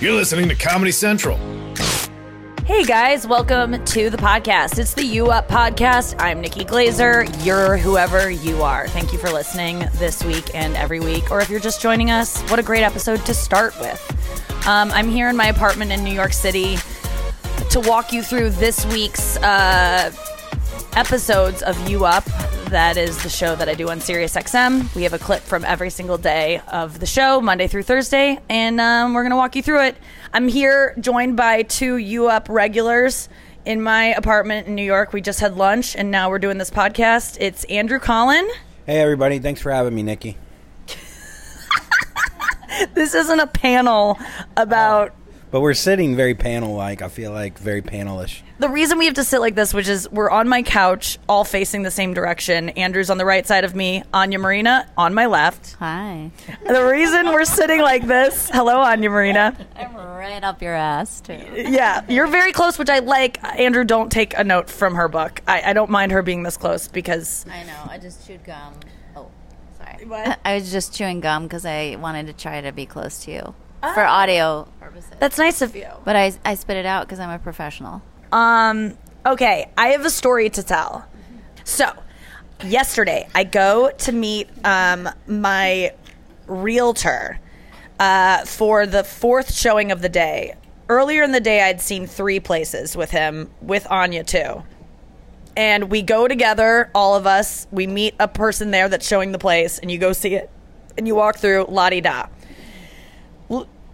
You're listening to Comedy Central. Hey guys, welcome to the podcast. It's the You Up podcast. I'm Nikki Glaser. You're whoever you are. Thank you for listening this week and every week. Or if you're just joining us, what a great episode to start with. Um, I'm here in my apartment in New York City to walk you through this week's uh, episodes of You Up. That is the show that I do on SiriusXM. We have a clip from every single day of the show, Monday through Thursday, and um, we're going to walk you through it. I'm here joined by two You Up regulars in my apartment in New York. We just had lunch, and now we're doing this podcast. It's Andrew Collin. Hey, everybody. Thanks for having me, Nikki. This isn't a panel about But we're sitting very panel like. I feel like very panelish. the reason we have to sit like this, which is we're on my couch, all facing the same direction. Andrew's on the right side of me, Anya Marina on my left. Hi. The reason we're sitting like this, hello, Anya Marina. I'm right up your ass, too. Yeah, you're very close, which I like. Andrew, don't take a note from her book. I, I don't mind her being this close because I know. I just chewed gum. Oh, sorry. What? I was just chewing gum because I wanted to try to be close to you for audio purposes. that's nice of you. but I, I spit it out because I'm a professional. Um, okay, I have a story to tell. So, yesterday I go to meet um, my realtor uh, for the fourth showing of the day. Earlier in the day, I'd seen three places with him, with Anya too. And we go together, all of us. We meet a person there that's showing the place, and you go see it. And you walk through, la di da.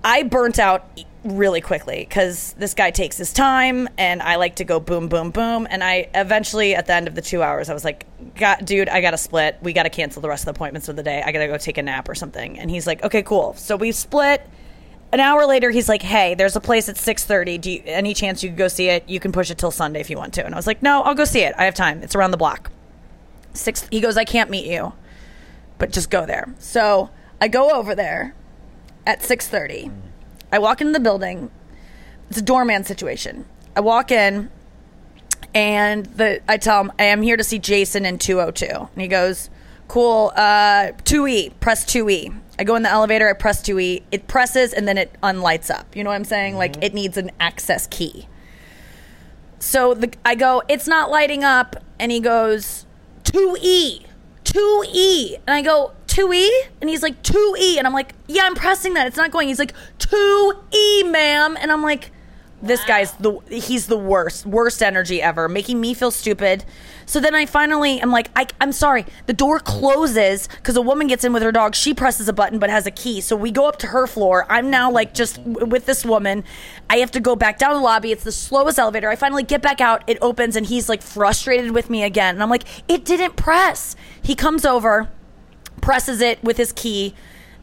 I burnt out really quickly because this guy takes his time and I like to go boom, boom, boom. And I eventually, at the end of the two hours, I was like, God, dude, I got to split. We got to cancel the rest of the appointments of the day. I got to go take a nap or something. And he's like, okay, cool. So we split. An hour later, he's like, "Hey, there's a place at 6:30. Do you, any chance you could go see it? You can push it till Sunday if you want to." And I was like, "No, I'll go see it. I have time. It's around the block." Six. He goes, "I can't meet you, but just go there." So I go over there at 6:30. I walk into the building. It's a doorman situation. I walk in, and the I tell him I am here to see Jason in 202, and he goes, "Cool, uh, 2E, press 2E." I go in the elevator, I press 2E, it presses, and then it unlights up. You know what I'm saying? Like it needs an access key. So the, I go, it's not lighting up, and he goes, 2E, 2E. And I go, 2E? And he's like, 2E. And I'm like, yeah, I'm pressing that. It's not going. He's like, 2E, ma'am. And I'm like, this guy's the he's the worst worst energy ever making me feel stupid. So then i finally am like I, i'm sorry. The door closes because a woman gets in with her dog. She presses a button but has a key. So we go up to her floor. I'm now like just w- with this woman. I have to go back down the lobby. It's the slowest elevator. I finally get back out. It opens and he's like frustrated with me again. And i'm like it didn't press. He comes over presses it with his key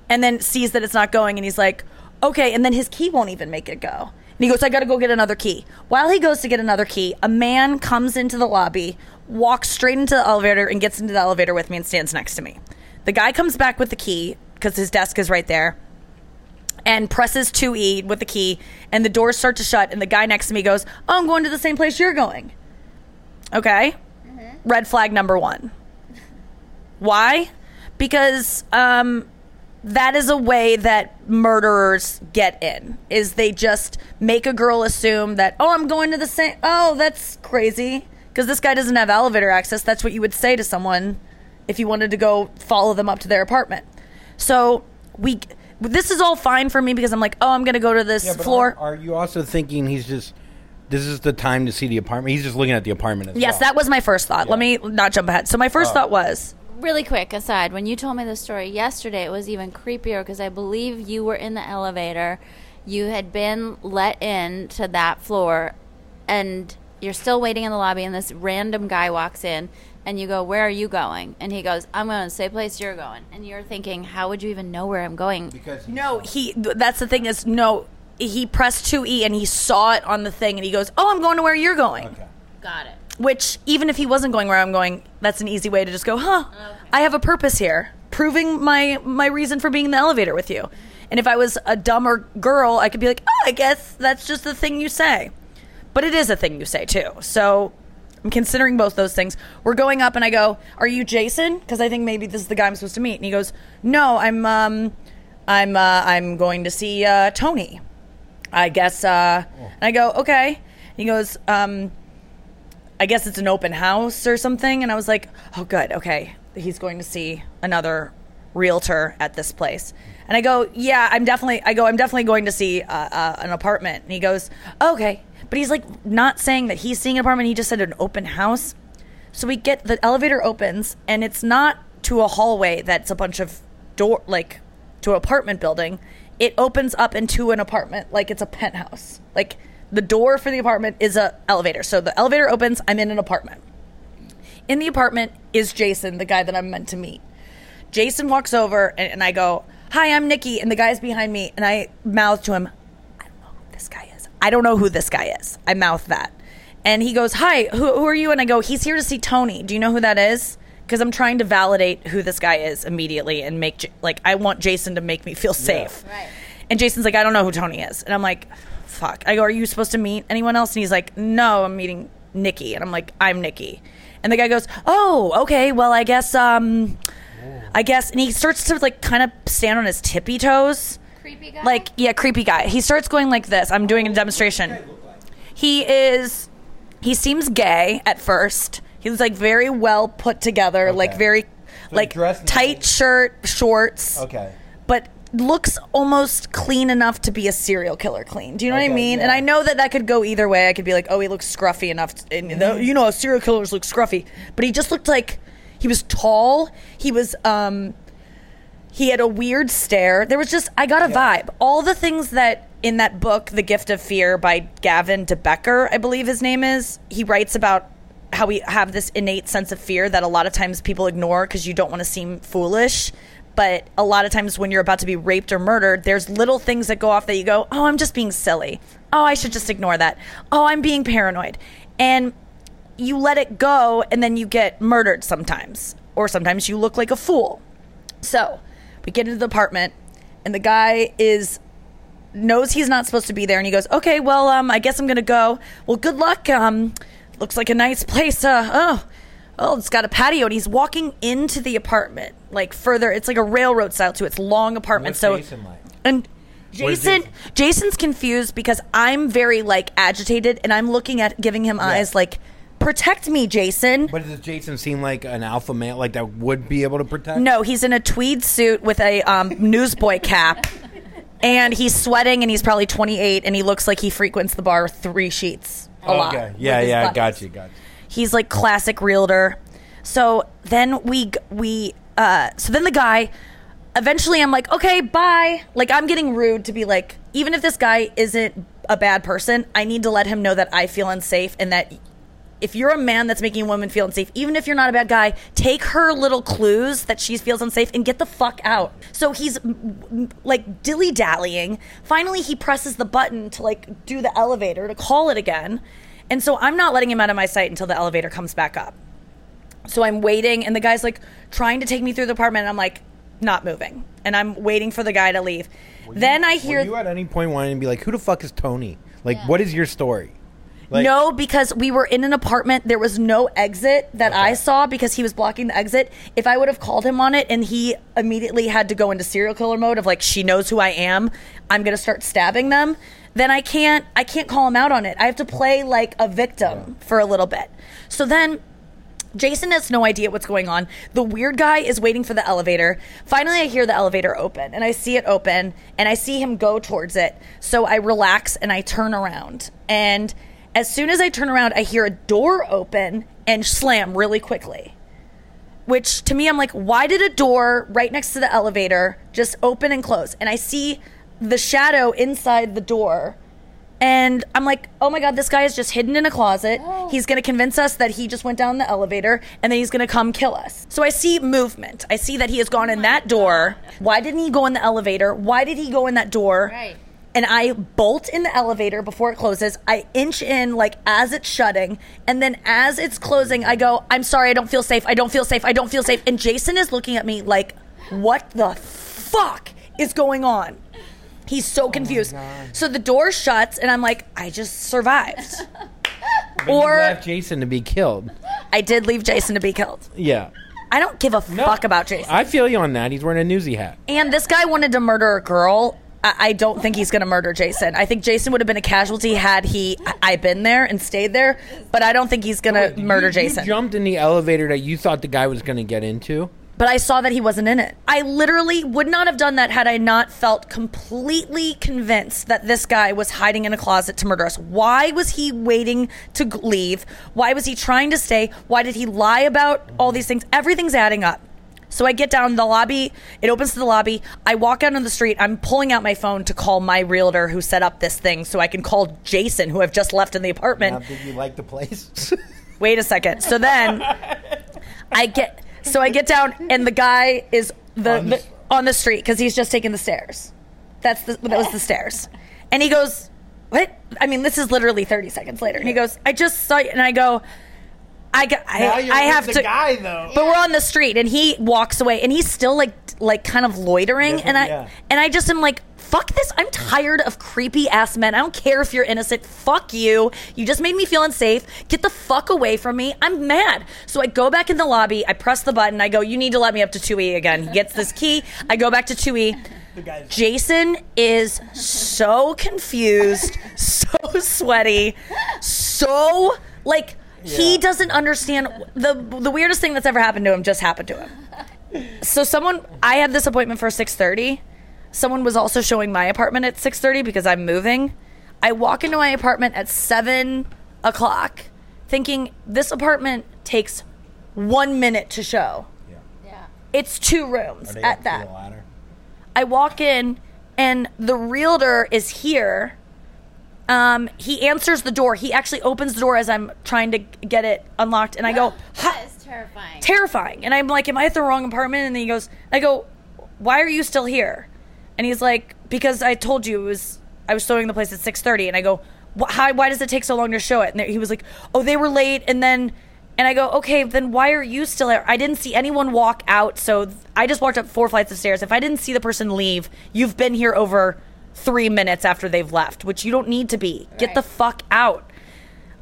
and then sees that it's not going and he's like okay and then his key won't even make it go. And he goes i gotta go get another key. While he goes to get another key a man comes into the lobby walks straight into the elevator and gets into the elevator with me and stands next to me. The guy comes back with the key because his desk is right there and presses 2e with the key and the doors start to shut and the guy next to me goes oh i'm going to the same place you're going. Okay? Mm-hmm. Red flag number one. Why? Because um, that is a way that murderers get in. Is they just make a girl assume that oh I'm going to the same. Oh that's crazy because this guy doesn't have elevator access. That's what you would say to someone if you wanted to go follow them up to their apartment. So we. This is all fine for me because I'm like, oh, I'm gonna go to this Yeah, floor. Are, are you also thinking he's just this is the time to see the apartment? He's just looking at the apartment as yes, well. that was my first thought. Let me not jump ahead. So my first Oh. thought was, Really quick aside, when you told me the story yesterday, it was even creepier because I believe you were in the elevator. You had been let in to that floor, and you're still waiting in the lobby, and this random guy walks in, and you go, "Where are you going?" And he goes, "I'm going to the same place you're going." And you're thinking, "How would you even know where I'm going?" because No, he. That's the thing is no. He pressed two E and he saw it on the thing and he goes, "Oh, I'm going to where you're going." Okay. Got it. Which even if he wasn't going where I'm going, that's an easy way to just go, "Huh, I have a purpose here, proving my my reason for being in the elevator with you." And if I was a dumber girl, I could be like, "Oh, I guess that's just the thing you say." But it is a thing you say too. So I'm considering both those things. We're going up, and I go, "Are you Jason?" Because I think maybe this is the guy I'm supposed to meet. And he goes, "No, I'm um, I'm uh, I'm going to see uh, Tony." I guess, uh, and I go, okay. He goes, um, I guess it's an open house or something. And I was like, oh, good. Okay. He's going to see another realtor at this place. And I go, yeah, I'm definitely, I go, I'm definitely going to see uh, uh, an apartment. And he goes, okay. But he's like not saying that he's seeing an apartment. He just said an open house. So we get the elevator opens and it's not to a hallway that's a bunch of door, like to an apartment building. It opens up into an apartment like it's a penthouse. Like the door for the apartment is a elevator. So the elevator opens, I'm in an apartment. In the apartment is Jason, the guy that I'm meant to meet. Jason walks over and, and I go, Hi, I'm Nikki. And the guy's behind me. And I mouth to him, I don't know who this guy is. I don't know who this guy is. I mouth that. And he goes, Hi, who, who are you? And I go, He's here to see Tony. Do you know who that is? Because I'm trying to validate who this guy is immediately and make, like, I want Jason to make me feel safe. Right. And Jason's like, I don't know who Tony is. And I'm like, fuck. I go, are you supposed to meet anyone else? And he's like, no, I'm meeting Nikki. And I'm like, I'm Nikki. And the guy goes, oh, okay. Well, I guess, um, I guess. And he starts to like kind of stand on his tippy toes. Creepy guy. Like, yeah, creepy guy. He starts going like this. I'm doing a demonstration. He is, he seems gay at first. He was like very well put together, like very, like dressed tight nice. shirt, shorts Okay. but looks almost clean enough to be a serial killer clean. Do you know what I Okay, mean? And. I know that that could go either way. I could be like, oh, he looks scruffy enough. To, and Mm-hmm. the- you know, serial killers look scruffy. But he just looked like he was tall. He was, um, he had a weird stare. There was just, I got a vibe. All the things that in that book, The Gift of Fear by Gavin de Becker, I believe his name is, he writes about how we have this innate sense of fear that a lot of times people ignore because you don't want to seem foolish. But a lot of times when you're about to be raped or murdered, there's little things that go off that you go, oh, I'm just being silly. Oh, I should just ignore that. Oh, I'm being paranoid. And you let it go and then you get murdered sometimes. Or sometimes you look like a fool. So we get into the apartment, and the guy is knows he's not supposed to be there, and he goes, "Okay, well, um, I guess I'm gonna go. Well, good luck. Um, looks like a nice place. Uh, oh, oh, it's got a patio." And he's walking into the apartment, like further. It's like a railroad style too. It's long apartment. What's so Jason like? and. Jason, Jason? Jason's confused because I'm very like agitated, and I'm looking at giving him eyes like, "Protect me, Jason." But does Jason seem like an alpha male, like that would be able to protect? No, he's in a tweed suit with a um, newsboy cap, and he's sweating, and he's probably 28, and he looks like he frequents the bar three sheets a lot. Okay. with Yeah, his yeah, buttons. got you, got you. He's like classic realtor. So then we we uh, so then the guy. Eventually, I'm like, okay, bye. Like I'm getting rude to be like, even if this guy isn't a bad person, I need to let him know that I feel unsafe and that if you're a man that's making a woman feel unsafe, even if you're not a bad guy, take her little clues that she feels unsafe and get the fuck out. So he's like dilly dallying. Finally, he presses the button to like do the elevator to call it again. And so I'm not letting him out of my sight until the elevator comes back up. So I'm waiting, and the guy's like trying to take me through the apartment. And I'm like, not moving. And I'm waiting for the guy to leave. then I hear. Were you at any point wanting to be like, who the fuck is Tony? Like, what is your story? Like, no, because we were in an apartment. There was no exit that I saw because he was blocking the exit. If I would have called him on it and he immediately had to go into serial killer mode of like she knows who I am, I'm gonna start stabbing them. Then I can't. I can't call him out on it. I have to play like a victim for a little bit. So then Jason has no idea what's going on. The weird guy is waiting for the elevator. Finally, I hear the elevator open and I see it open and I see him go towards it. So I relax and I turn around. And as soon as I turn around, I hear a door open and slam really quickly. Which to me, I'm like, why did a door right next to the elevator just open and close? And I see the shadow inside the door. And I'm like, oh my God, this guy is just hidden in a closet. Oh. He's going to convince us that he just went down the elevator and then he's to come kill us. So I see movement. I see that he has gone in oh that door. Why didn't he go in the elevator? Why did he go in that door? Right. And I bolt in the elevator before it closes. I inch in like as it's shutting. And then as it's closing, I go, I'm sorry, I don't feel safe. I don't feel safe. I don't feel safe. And Jason is looking at me like, what the fuck is going on? He's so confused. Oh so the door shuts, and I'm like, I just survived. Or- left Jason to be killed. I did leave Jason to be killed. Yeah. I don't give a No, fuck about Jason. I feel you on that. He's wearing a newsy hat. and this guy wanted to murder a girl I, I don't think he's going to murder Jason. I think Jason would have been a casualty had he I been there and stayed there, but I don't think he's going to murder You- Jason. You jumped in the elevator that you thought the guy was going to get into. But I saw that he wasn't in it. I literally would not have done that had I not felt completely convinced that this guy was hiding in a closet to murder us. Why was he waiting to leave? Why was he trying to stay? Why did he lie about all these things? Everything's adding up. So I get down the lobby. It opens to the lobby. I walk out on the street. I'm pulling out my phone to call my realtor who set up this thing so I can call Jason, who I've just left in the apartment. did you like the place? Wait a second. So then I get so I get down and the guy is the, On the the- on the street because he's just taking the stairs. That's the that was the stairs. And he goes, What? I mean, this is literally 30 seconds later. And he goes, I just saw you and I go, I got I, I have to guy though. but we're on the street and he walks away and he's still like like kind of loitering and I yeah. and I just am like fuck this. I'm tired of creepy ass men. I don't care if you're innocent. Fuck you. You just made me feel unsafe. Get the fuck away from me. I'm mad. So I go back in the lobby. I press the button. I go you need to let me up to 2E again. He gets this key. I go back to 2E Jason is so confused, so sweaty, so like he doesn't understand. The the weirdest thing that's ever happened to him just happened to him. So someone I had this appointment for 6:30. Someone was also showing my apartment at 6:30 because I'm moving. I walk into my apartment at seven o'clock, thinking this apartment takes one minute to show. Yeah. It's two rooms at that. I walk in and the realtor is here. Um, he answers the door. He actually opens the door as I'm trying to get it unlocked, and I go, That is terrifying. terrifying. And I'm like, "Am I at the wrong apartment?" And then he goes, "I go, why are you still here?" And he's like, "Because I told you it was I was showing the place at 6:30." And I go, "Wh- "How? Why does it take so long to show it?" And he was like, "Oh, they were late." And then, and I go, "Okay, then why are you still here?" I didn't see anyone walk out, so I just walked up four flights of stairs. If I didn't see the person leave, you've been here over three minutes after they've left, which you don't need to be. Get the fuck out.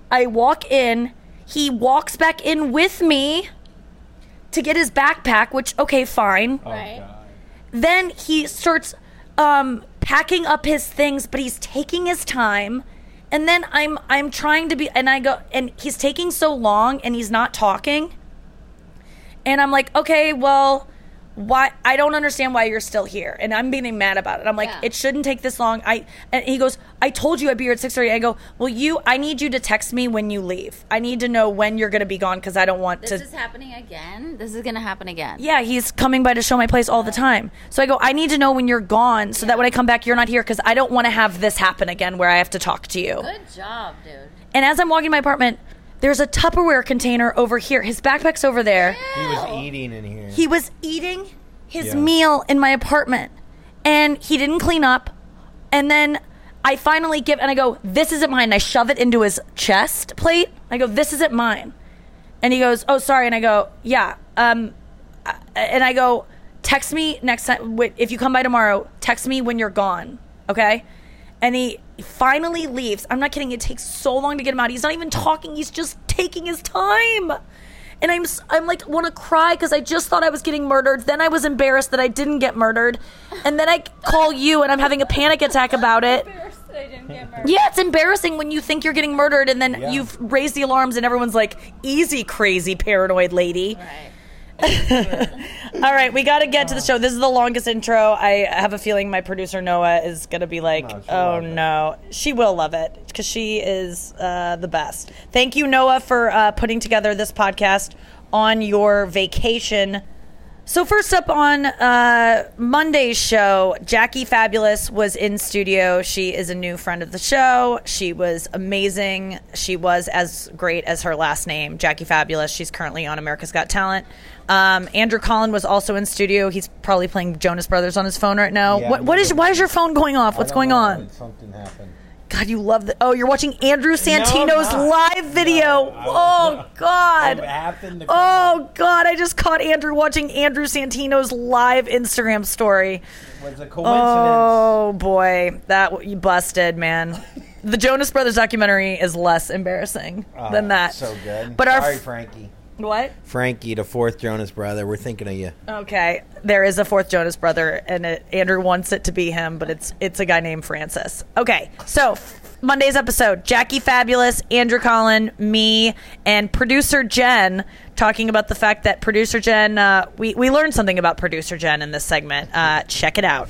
I walk in. He walks back in with me to get his backpack, which okay, fine. Oh, right? Then he starts um, packing up his things, but he's taking his time. And then I'm I'm trying to be, and I go, and he's taking so long, and he's not talking. And I'm like, okay, well, why? I don't understand why you're still here, and I'm being mad about it. I'm like, Yeah. it shouldn't take this long. I and he goes, I told you I'd be here at six thirty. I go, well, you, I need you to text me when you leave. I need to know when you're going to be gone because I don't want This to. This is happening again. This is gonna happen again. Yeah, he's coming by to show my place all the time. So I go, I need to know when you're gone so that when I come back, you're not here because I don't want to have this happen again where I have to talk to you. Good job, dude. And as I'm walking to my apartment, there's a Tupperware container over here. His backpack's over there. He was eating in here. He was eating his Yeah. meal in my apartment and he didn't clean up. And then I finally give, and I go, This isn't mine. And I shove it into his chest plate. I go, This isn't mine. And he goes, Oh, sorry. And I go, Yeah. Um, uh, and I go, Text me next time. If you come by tomorrow, text me when you're gone. Okay. And he finally leaves. I'm not kidding. It takes so long to get him out. He's not even talking. He's just taking his time. And I'm s- I'm like want to cry because I just thought I was getting murdered. Then I was embarrassed that I didn't get murdered, and then I call you and I'm having a panic attack about it. Yeah, it's embarrassing when you think you're getting murdered and then Yeah. you've raised the alarms and everyone's like, "Easy, crazy paranoid lady." Right. All right, we got to get to the show. This is the longest intro. I have a feeling my producer Noah is going to be like, No, she'll "Oh love it." no." She will love it because she is uh, the best. Thank you Noah for uh, putting together this podcast on your vacation. So first up on uh, Monday's show, Jackie Fabulous was in studio. She is a new friend of the show. She was amazing. She was as great as her last name, Jackie Fabulous. She's currently on America's Got Talent. Um, Andrew Collin was also in studio. He's probably playing Jonas Brothers on his phone right now. Yeah, what, what is? Why is your phone going off? What's going on? Something happened. God, you love the. Oh, you're watching Andrew Santino's not. live video. No, oh God. Oh God! I just caught Andrew watching Andrew Santino's live Instagram story. It was a coincidence. Oh boy, that you busted, man. The Jonas Brothers documentary is less embarrassing Oh, than that. So good. But our Sorry, f- Frankie. What? Frankie, the fourth Jonas brother. We're thinking of you. Okay, there is a fourth Jonas brother, and it, Andrew wants it to be him, but it's it's a guy named Francis. Okay, so Monday's episode: Jackie Fabulous, Andrew Collin, me, and producer Jen talking about the fact that producer Jen. Uh, we we learned something about producer Jen in this segment. Uh, check it out.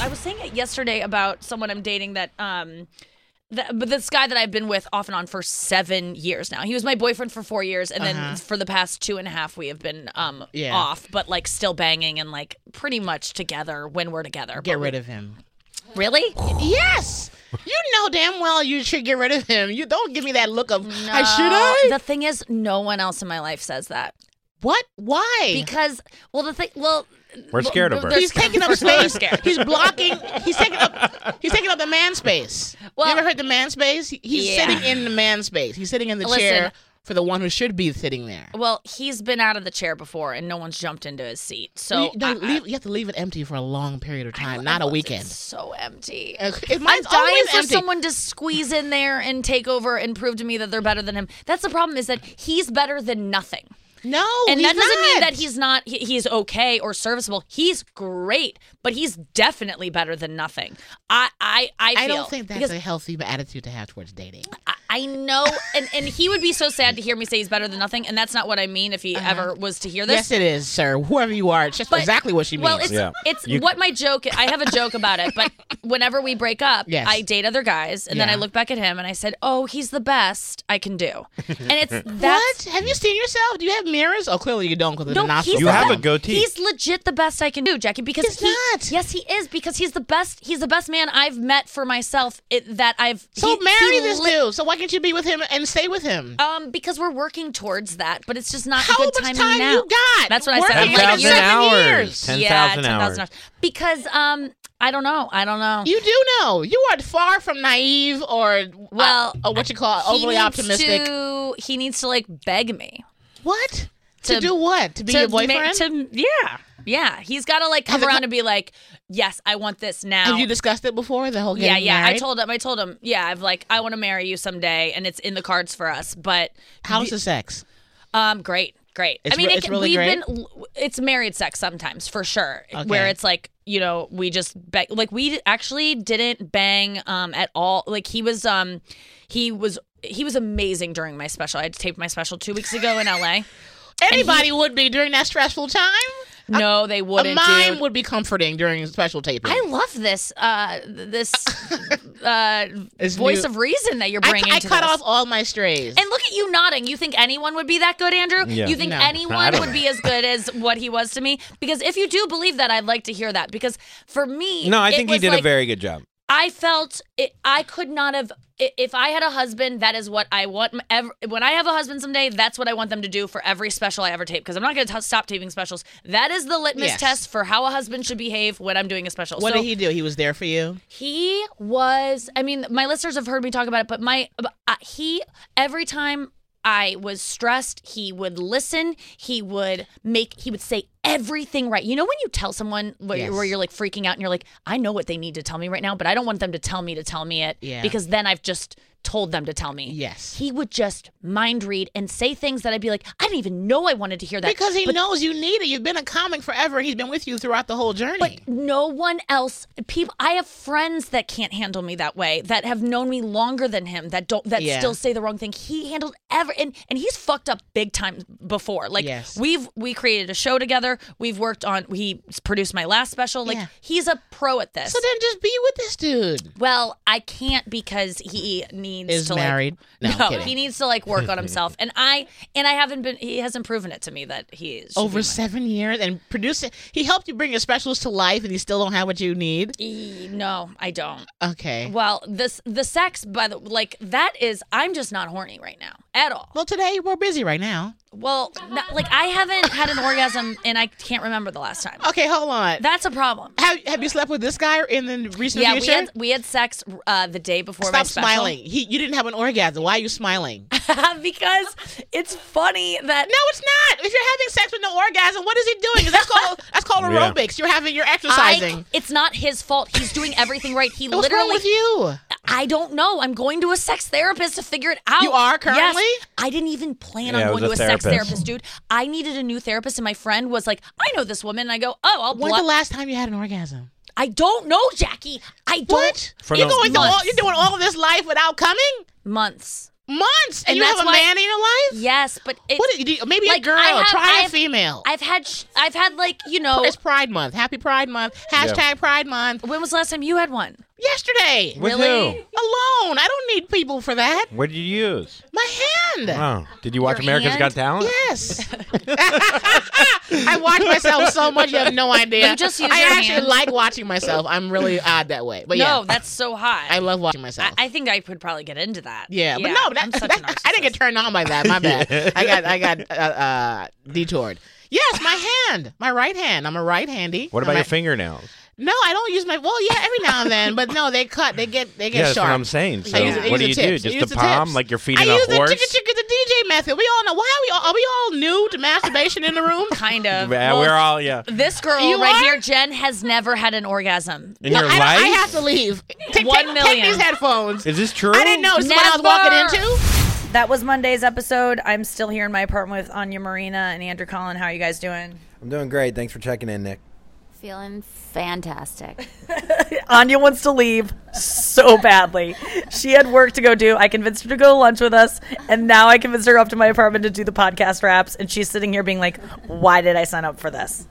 I was saying it yesterday about someone I'm dating that. Um, th- but this guy that I've been with off and on for seven years now. He was my boyfriend for four years, and then for the past two and a half, we have been um Yeah. off, but like still banging and like pretty much together when we're together. Get But rid of him. really? Yes. You know damn well you should get rid of him. You don't give me that look of I should I? The thing is, no one else in my life says that what? Why? because well, the thing, well. We're scared of her. he's taking up First of all, they're space. He's blocking. He's taking up. He's taking up the man space. Well- you ever heard the man space? He's Yeah. sitting in the man space. He's sitting in the Listen. chair for the one who should be sitting there. Well, he's been out of the chair before, and no one's jumped into his seat. So you, no, I- leave, you have to leave it empty for a long period of time, not a weekend. It's so empty. Uh, it- I'm dying always for empty. someone to squeeze in there and take over and prove to me that they're better than him. That's the problem is that he's better than nothing. No, and he's that doesn't mean that he's not he- he's okay or serviceable. He's great, but he's definitely better than nothing. I I I, I don't think that's because a healthy attitude to have towards dating. I, I know and and he would be so sad to hear me say he's better than nothing and that's not what I mean if he uh-huh. ever was to hear this. Yes, it is, sir. Whoever you are, it's just But- exactly what she means. Well, it's Yeah. it's You- what my joke. I have a joke about it, but whenever we break up, Yes. I date other guys, and then I look back at him and I said, "Oh, he's the best I can do," and it's what? Have you seen yourself? Do you have mirrors? Oh, clearly you don't because of No, the nostril. he's You have a goatee. He's legit the best I can do, Jackie. Because He's he, not. Yes, he is because he's the best. He's the best man I've met for myself. It, that I've. So he- marry he this li- dude. So why can't you be with him and stay with him? Um, because we're working towards that, but it's just not How a good much timing time now. you got? That's what I Working said. I'm like, 10,000 you're- seven hours. years. 10,000 yeah, hours. 10,000 Because um, I don't know. I don't know. You do know. You are far from naive or Well, uh, or what you call he overly needs optimistic. To, he needs to like beg me What? To, To- do what? To be to your ma- boyfriend? to yeah, yeah. He's got to like come Has around co- and be like, yes, I want this now. Have you discussed it before? The whole yeah, yeah. married? I told him. I told him. Yeah, I've like, I want to marry you someday, and it's in the cards for us. But How's the sex? um, great, great. It's I mean, re- it, it's can- really we've great? been. It's married sex sometimes for sure, Okay. where it's like you know we just like we actually didn't bang um at all. Like he was um he was he was amazing during my special. I had taped my special two weeks ago in L.A. Anybody would be during that stressful time. No, they wouldn't. mime dude. would be comforting during special taping. I love this uh this uh It's voice new. of reason that you're bringing I to cut this. off all my strays. And look at you nodding. You think anyone would be that good, Andrew? Yeah. You think No. Anyone don't would be as good as what he was to me? Because if you do believe that, I'd like to hear that. Because for me, No, I it think he did like, a very good job. I felt it, I could not have. If I had a husband, that is what I want. m- ev- When I have a husband someday, that's what I want them to do for every special I ever tape. Because I'm not going to stop taping specials. That is the litmus Yes. test for how a husband should behave when I'm doing a special. what So did he do? He was there for you. he was. I mean, my listeners have heard me talk about it, but my uh, he every time I was stressed, he would listen. He would make. He would say everything right. You know when you tell someone where, Yes. where you're like freaking out and you're like, I know what they need to tell me right now, but I don't want them to tell me to tell me it Yeah. because then I've just told them to tell me. Yes. He would just mind read and say things that I'd be like, I didn't even know I wanted to hear that. Because he But knows you need it. You've been a comic forever. He's been with you throughout the whole journey. But no one else. People, I have friends that can't handle me that way. That have known me longer than him. That don't. That Yeah. still say the wrong thing. He handled ever, and and he's fucked up big time before. Like Yes. we've we created a show together. We've worked on. He produced my last special. Like Yeah. he's a pro at this. so then just be with this dude. well, I can't because he needs Is to married? No, Like, I'm kidding. he needs to like work on himself, and I and I haven't been. He hasn't proven it to me that he is Over seven years and producing. He helped you bring your specials to life, and you still don't have what you need. No, I don't. Okay. Well, this the sex by the like that is I'm just not horny right now at all. Well, today we're busy right now. Well, not, like I haven't had an orgasm and I can't remember the last time. Okay, hold on. That's a problem. have, have you slept with this guy in the recent Yeah, we future? had we had sex uh, the day before Stop smiling. He, you didn't have an orgasm. Why are you smiling? No, because it's funny that No, it's not. If you're having sex with no orgasm, what is he doing? That's called that's called Yeah. aerobics. You're having you're exercising. I, it's not his fault. He's doing everything right. He What's wrong literally with you? I don't know. I'm going to a sex therapist to figure it out. You are currently? Yes. I didn't even plan Yeah, on was going to a a sex therapist. therapist, dude. I needed a new therapist, and my friend was like, "I know this woman." And I go, "Oh, I'll." When's blo- the last time you had an orgasm? I don't know, Jackie. I don't. What? From You're the- going through all, you're doing all of this life without coming? Months. Months, and, And you have that's a why- man in your life? Yes, but it, What? you- Maybe Like, a girl. Have- Try a I've- female. I've had. Sh- I've had like you know. it's Pride Month. Happy Pride Month. Hashtag Pride Month. When was the last time you had one? Yesterday. With Really? who? Alone. I don't need people for that. What did you use? My hand. Oh, did you watch Your America's hand? Got Talent? Yes. I watch myself so much you have no idea. You just use I your actually hand. like watching myself. I'm really odd that way. But No, that's so hot. I love watching myself. I, I think I could probably get into that. yeah, but no, that, I'm such that- a narcissist. I didn't get turned on by that. My bad. I got I got uh, uh, detoured. Yes, my hand, my right hand. I'm a right handy. What about I'm your a- fingernails? No, I don't use my. Well, yeah, every now and then, but no, they cut. They get they get Yeah, that's sharp. what I'm saying. So I use, I what do you the do? Just use the palm, tips. like you're feeding I a use horse? the chicka chicka the DJ method. We all know. Why are we all? Are we all new to masturbation in the room? Kind of. Yeah, Well, we're all yeah. This girl You right are? here, Jen, has never had an orgasm. In No, your I, life? I have to leave. Take, One take, million. take these headphones. Is this true? I didn't know. This is what I was walking into. That was Monday's episode. I'm still here in my apartment with Anya Marina and Andrew Collin. How are you guys doing? I'm doing great. Thanks for checking in, Nick. Feeling fantastic. Anya wants to leave so badly. She had work to go do. I convinced her to go to lunch with us, and now I convinced her up to my apartment to do the podcast wraps. And she's sitting here being like, "Why did I sign up for this?"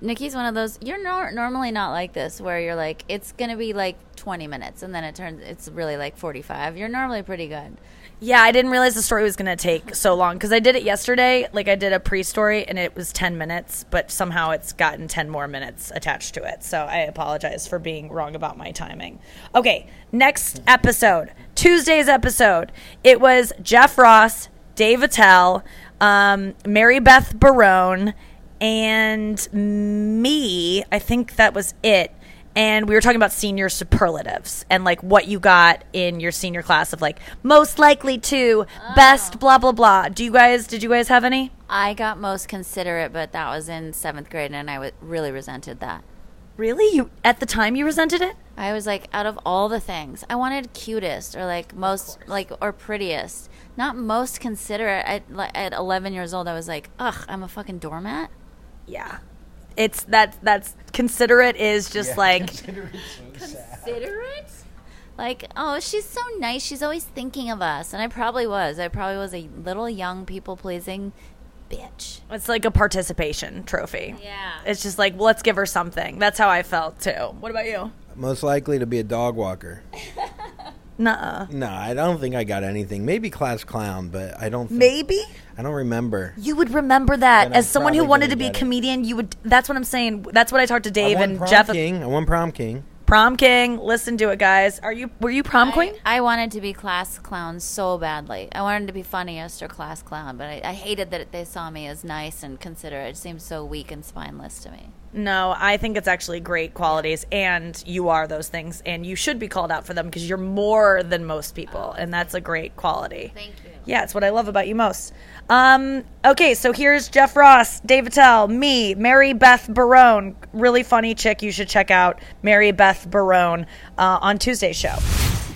Nikki's one of those. You're nor- normally not like this, where you're like, it's gonna be like 20 minutes, and then it turns, it's really like 45. You're normally pretty good. Yeah, I didn't realize the story was going to take so long because I did it yesterday. Like I did a pre-story and it was 10 minutes, but somehow it's gotten 10 more minutes attached to it. So I apologize for being wrong about my timing. Okay, next episode, Tuesday's episode. It was Jeff Ross, Dave Attell, um, Mary Beth Barone, and me. I think that was it and we were talking about senior superlatives and like what you got in your senior class of like most likely to best oh. blah blah blah. Do you guys did you guys have any? I got most considerate, but that was in seventh grade, and I w- really resented that. really? You at the time you resented it? I was like, out of all the things, I wanted cutest or like most like or prettiest, not most considerate. At, at 11 years old, I was like, ugh, I'm a fucking doormat. yeah. It's that that's considerate is just like Considerate? Like, oh, she's so nice. She's always thinking of us, and I probably was. I probably was a little young people pleasing bitch. it's like a participation trophy Yeah. it's just like well, let's give her something that's how i felt too what about you Most likely to be a dog walker. Nuh-uh. No, I don't think I got anything. Maybe class clown, but I don't. Think, maybe I don't remember. you would remember that Then as I'm someone who probably wanted gonna be a get it. comedian you would that's what i'm saying that's what i talked to dave I won and prom jeff king. I won prom king. Prom King, listen to it, guys. Are you were you prom queen? I, I wanted to be class clown so badly. I wanted to be funniest or class clown, but I, I hated that they saw me as nice and considerate. It seemed so weak and spineless to me. No, I think it's actually great qualities, and you are those things, and you should be called out for them because you're more than most people, and that's a great quality. Thank you. Yeah, it's what I love about you most. Um, okay, so here's Jeff Ross, Dave Attell, me, Mary Beth Barone, really funny chick you should check out, Mary Beth Barone, uh, on Tuesday's show.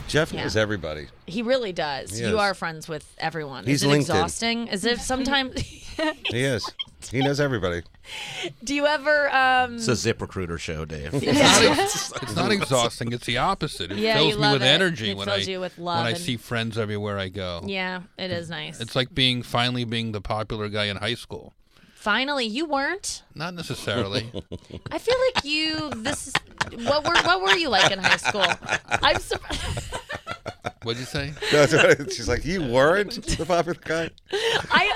Jeff knows everybody. He really does. He You is. are friends with everyone. He's Is it LinkedIn. exhausting? Is it sometimes? He is. He knows everybody. Do you ever? Um, It's a zip recruiter show, Dave. It's not, ex- it's not exhausting. It's the opposite. It Yeah, fills me with it. energy It when fills I you with when love I see friends everywhere I go. yeah, it is nice. It's like being finally being the popular guy in high school. Finally, you weren't. Not necessarily. I feel like you. This is what were what were you like in high school? I'm surprised. What'd you say? That's what- She's like, you weren't the popular guy. I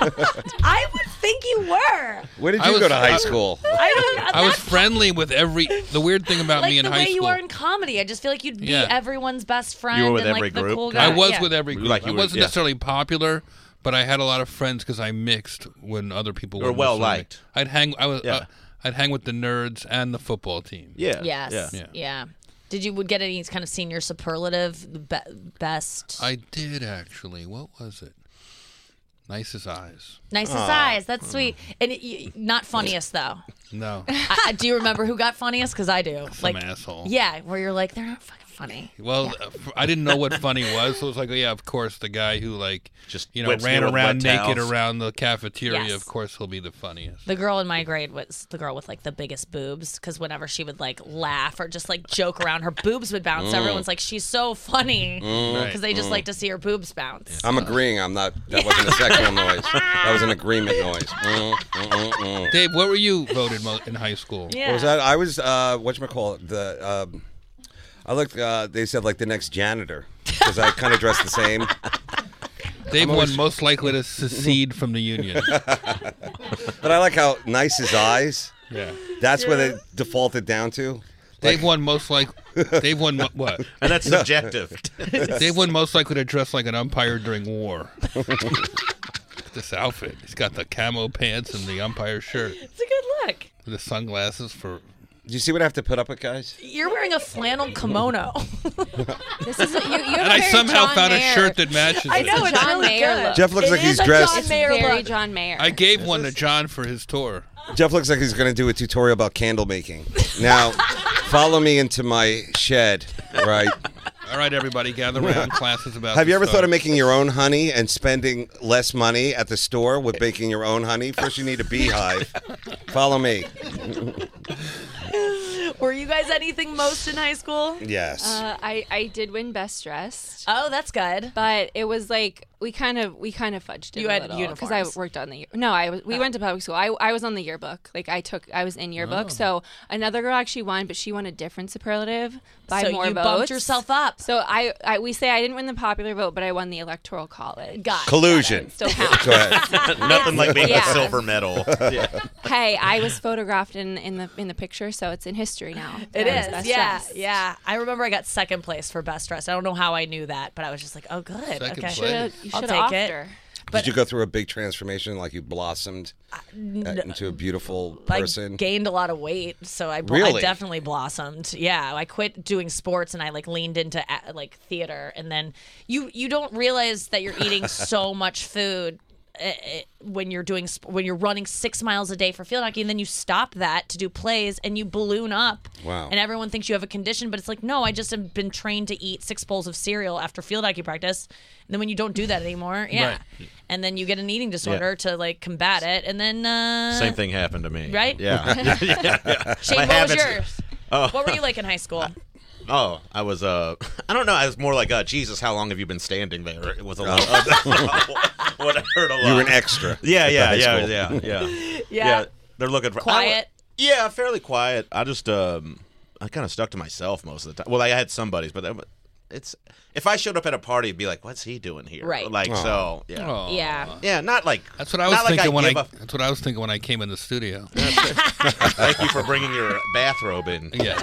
I would think you were. Where did I you was- go to high I- school? I don't. I was that's friendly with every. The weird thing about like me in the high way school. you are in comedy. I just feel like you'd be Yeah. everyone's best friend. You were with and every like the group, cool guy. I was Yeah. with every group. Like you I were- wasn't yeah. necessarily popular, but I had a lot of friends because I mixed when other people were were well liked. I'd hang. I was. Yeah. Uh, I'd hang with the nerds and the football team. Yeah. Yes. Yeah. Yeah. Yeah. Did you would get any kind of senior superlative be- best? I did actually. What was it? Nicest eyes. Nicest eyes. That's sweet. And it, y not funniest though. No. I, I- do you remember who got funniest? Because I do. Some like asshole. Yeah, where you're like they're not fucking funny. Well, uh, f- I didn't know what funny was, so it was like, oh, yeah, of course, the guy who like Just you know ran around naked towels. around the cafeteria. Yes. Of course, he'll be the funniest. The girl in my grade was the girl with like the biggest boobs because whenever she would like laugh or just like joke around, her boobs would bounce. Mm. Everyone's like, she's so funny because Right. they just like to see her boobs bounce. I'm agreeing. I'm not. That wasn't a sexual noise. That was an agreement noise. Mm, mm, mm, mm. Dave, what were you voted mo- in high school? Yeah. What was that? I was. Uh, what you call it? The. Um, I looked. Uh, they said like the next janitor because I kind of dress the same. Dave I'm won most likely to secede from the union. But I like how nice his eyes. Yeah. That's what it defaulted down to. Dave won most like. Dave won mo- what? And that's subjective. Dave won most likely to dress like an umpire during war. this outfit. He's got the camo pants and the umpire shirt. It's a good look. The sunglasses for. Do you see what I have to put up with, guys? You're wearing a flannel kimono. This is you. you have And a I very somehow John found a shirt that matches I it. know it's John really Mayer good. look. Jeff looks It like is he's a dressed. John It's Mayer very look. John Mayer. I gave one to John for his tour. Jeff looks like he's going to do a tutorial about candle making. Now, follow me into my shed, right? All right, everybody, gather around. Class is about. Have to you ever start. thought of making your own honey and spending less money at the store with making your own honey? First, you need a beehive. Follow me. Were you guys anything most in high school? Yes. Uh, I I did win best dressed, Oh, that's good. but it was like we kind of we kind of fudged it. You a had little, because I worked on the year- no. I was we oh. went to public school. I I was on the yearbook. Like I took I was in yearbook. Oh. So another girl actually won, but she won a different superlative by so more you votes. bumped yourself up. So I, I we say I didn't win the popular vote, but I won the electoral college. Got it. Collusion. Still counts. Go ahead. Nothing like being Yeah. a silver medal. hey, I was photographed in, in the in the picture, so it's in history now. It that I was is, best yeah, dressed. yeah. I remember I got second place for best dressed. I don't know how I knew that, but I was just like, oh, good. Second okay, place. Shoulda- you I'll should take have it. her. Did you go through a big transformation, like you blossomed uh, into a beautiful I person? gained a lot of weight, so I, bl- Really? I definitely blossomed. Yeah, I quit doing sports and I like leaned into like theater, and then you you don't realize that you're eating so much food. Uh, uh, When you're doing when you're running six miles a day for field hockey, and then you stop that to do plays, and you balloon up, Wow. and everyone thinks you have a condition, but it's like no, I just have been trained to eat six bowls of cereal after field hockey practice. And then when you don't do that anymore, yeah, and then you get an eating disorder to like combat it, and then uh, Same thing happened to me. Right? Yeah. yeah, yeah, yeah. Shane, My what was yours? Oh. What were you like in high school? Oh, I was uh I don't know, I was more like uh Jesus, how long have you been standing there? It was a lot Of, what I heard a lot. You were an extra. Yeah, at the yeah, yeah, yeah, yeah. Yeah. They're looking for Quiet. don't- yeah, fairly quiet. I just um I kind of stuck to myself most of the time. Well, I had some buddies, but that- it's if I showed up at a party, it'd be like, "What's he doing here?" Right. Like so, yeah, Aw. Yeah. yeah. Not like That's what I was not like thinking when I. That's what I was thinking when I came in the studio. Thank you for bringing your bathrobe in. yeah,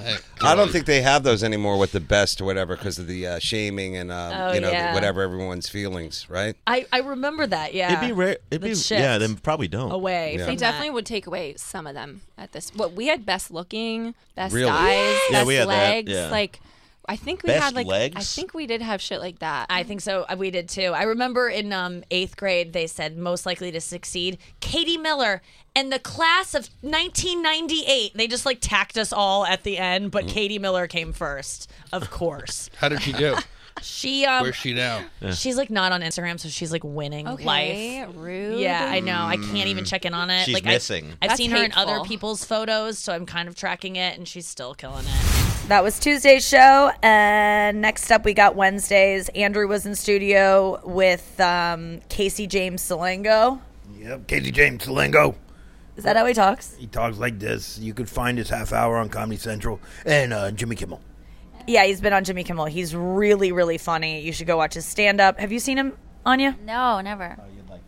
yeah. I don't think they have those anymore with the best or whatever because of the uh, shaming and um, Oh, you know yeah. whatever everyone's feelings, right? I, I remember that. Yeah. It'd be rare. It'd be Let's yeah. shift Then probably don't. away Yeah. from They that. definitely would take away some of them at this. What we had best looking, best Really? eyes, Yeah, best we had that, legs. yeah. Like, I think we Best had like I think we did have shit like that. I think so. Uh, We did too. I remember in um, eighth grade, they said most likely to succeed, Katie Miller. And the class of 1998, they just like tacked us all at the end, but Katie Miller came first, of course. How did she do? She um, Where's she now? she's like not on Instagram, so she's like winning okay, life. rude. Yeah, I know. I can't even check in on it. She's like missing. I, have That's seen her in other people's photos, so I'm kind of tracking it, and she's still killing it. That was Tuesday's show, and next up we got Wednesdays. Andrew was in studio with um, Casey James Salengo. Yep, Casey James Salengo. Is that how he talks? He talks like this. You could find his half hour on Comedy Central and uh, Jimmy Kimmel. Yeah, he's been on Jimmy Kimmel. He's really, really funny. You should go watch his stand up. Have you seen him, Anya? No, never.